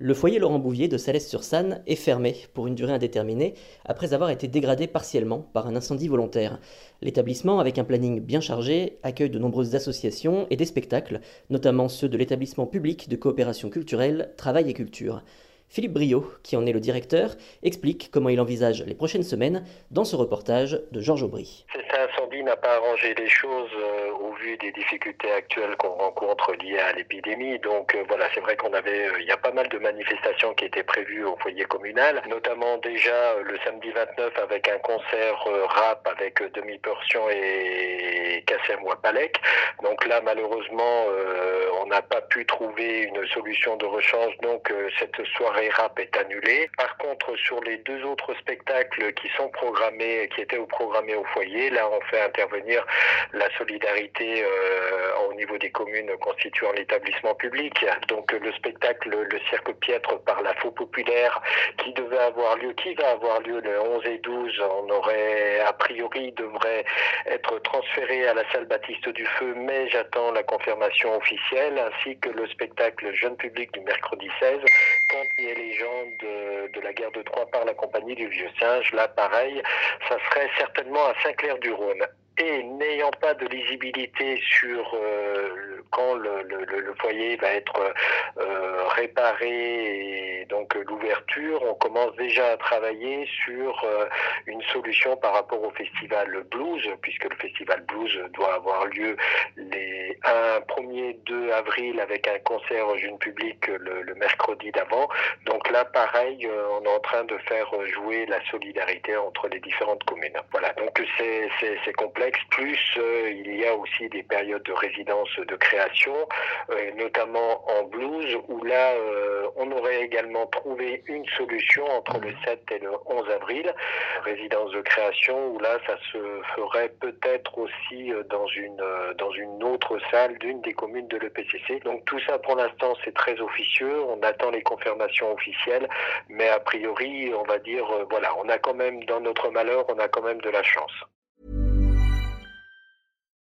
Le foyer Laurent Bouvier de Salès-sur-Sanne est fermé pour une durée indéterminée après avoir été dégradé partiellement par un incendie volontaire. L'établissement, avec un planning bien chargé, accueille de nombreuses associations et des spectacles, notamment ceux de l'établissement public de coopération culturelle Travail et Culture. Philippe Brio, qui en est le directeur, explique comment il envisage les prochaines semaines dans ce reportage de Georges Aubry. Cet incendie n'a pas arrangé les choses euh, au vu des difficultés actuelles qu'on rencontre liées à l'épidémie. Donc euh, voilà, c'est vrai qu'on avait, euh, il y a pas mal de manifestations qui étaient prévues au foyer communal, notamment déjà le samedi 29 avec un concert rap avec demi-portion et Kassem Wapalek. Donc là, malheureusement, on n'a pas pu trouver une solution de rechange. Donc cette soirée rap est annulé. Par contre, sur les deux autres spectacles qui sont programmés, qui étaient programmés au foyer, là, on fait intervenir la solidarité euh, au niveau des communes constituant l'établissement public. Donc, le spectacle Le Cirque Piètre par la Faux Populaire, qui devait avoir lieu, qui va avoir lieu le 11 et 12, on aurait, a priori, devrait être transféré à la salle Baptiste du Feu, mais j'attends la confirmation officielle, ainsi que le spectacle Jeune Public du mercredi 16, de, de, la guerre de Troie par la compagnie du Vieux Singe. Là, pareil, ça serait certainement à Saint-Clair-du-Rhône. Et n'ayant pas de lisibilité sur euh, quand le, foyer va être euh, réparé et donc l'ouverture, on commence déjà à travailler sur euh, une solution par rapport au festival blues, puisque le festival blues doit avoir lieu les 1 1er 2 avril avec un concert jeune public le, le mercredi d'avant. Donc là, pareil, on est en train de faire jouer la solidarité entre les différentes communes. Voilà, donc c'est complexe plus euh, il y a aussi des périodes de résidence de création, euh, notamment en blues, où là, euh, on aurait également trouvé une solution entre le 7 et le 11 avril, résidence de création, où là, ça se ferait peut-être aussi dans une, dans une autre salle d'une des communes de l'EPCC. Donc tout ça, pour l'instant, c'est très officieux, on attend les confirmations officielles, mais a priori, on va dire, voilà, on a quand même, dans notre malheur, on a quand même de la chance.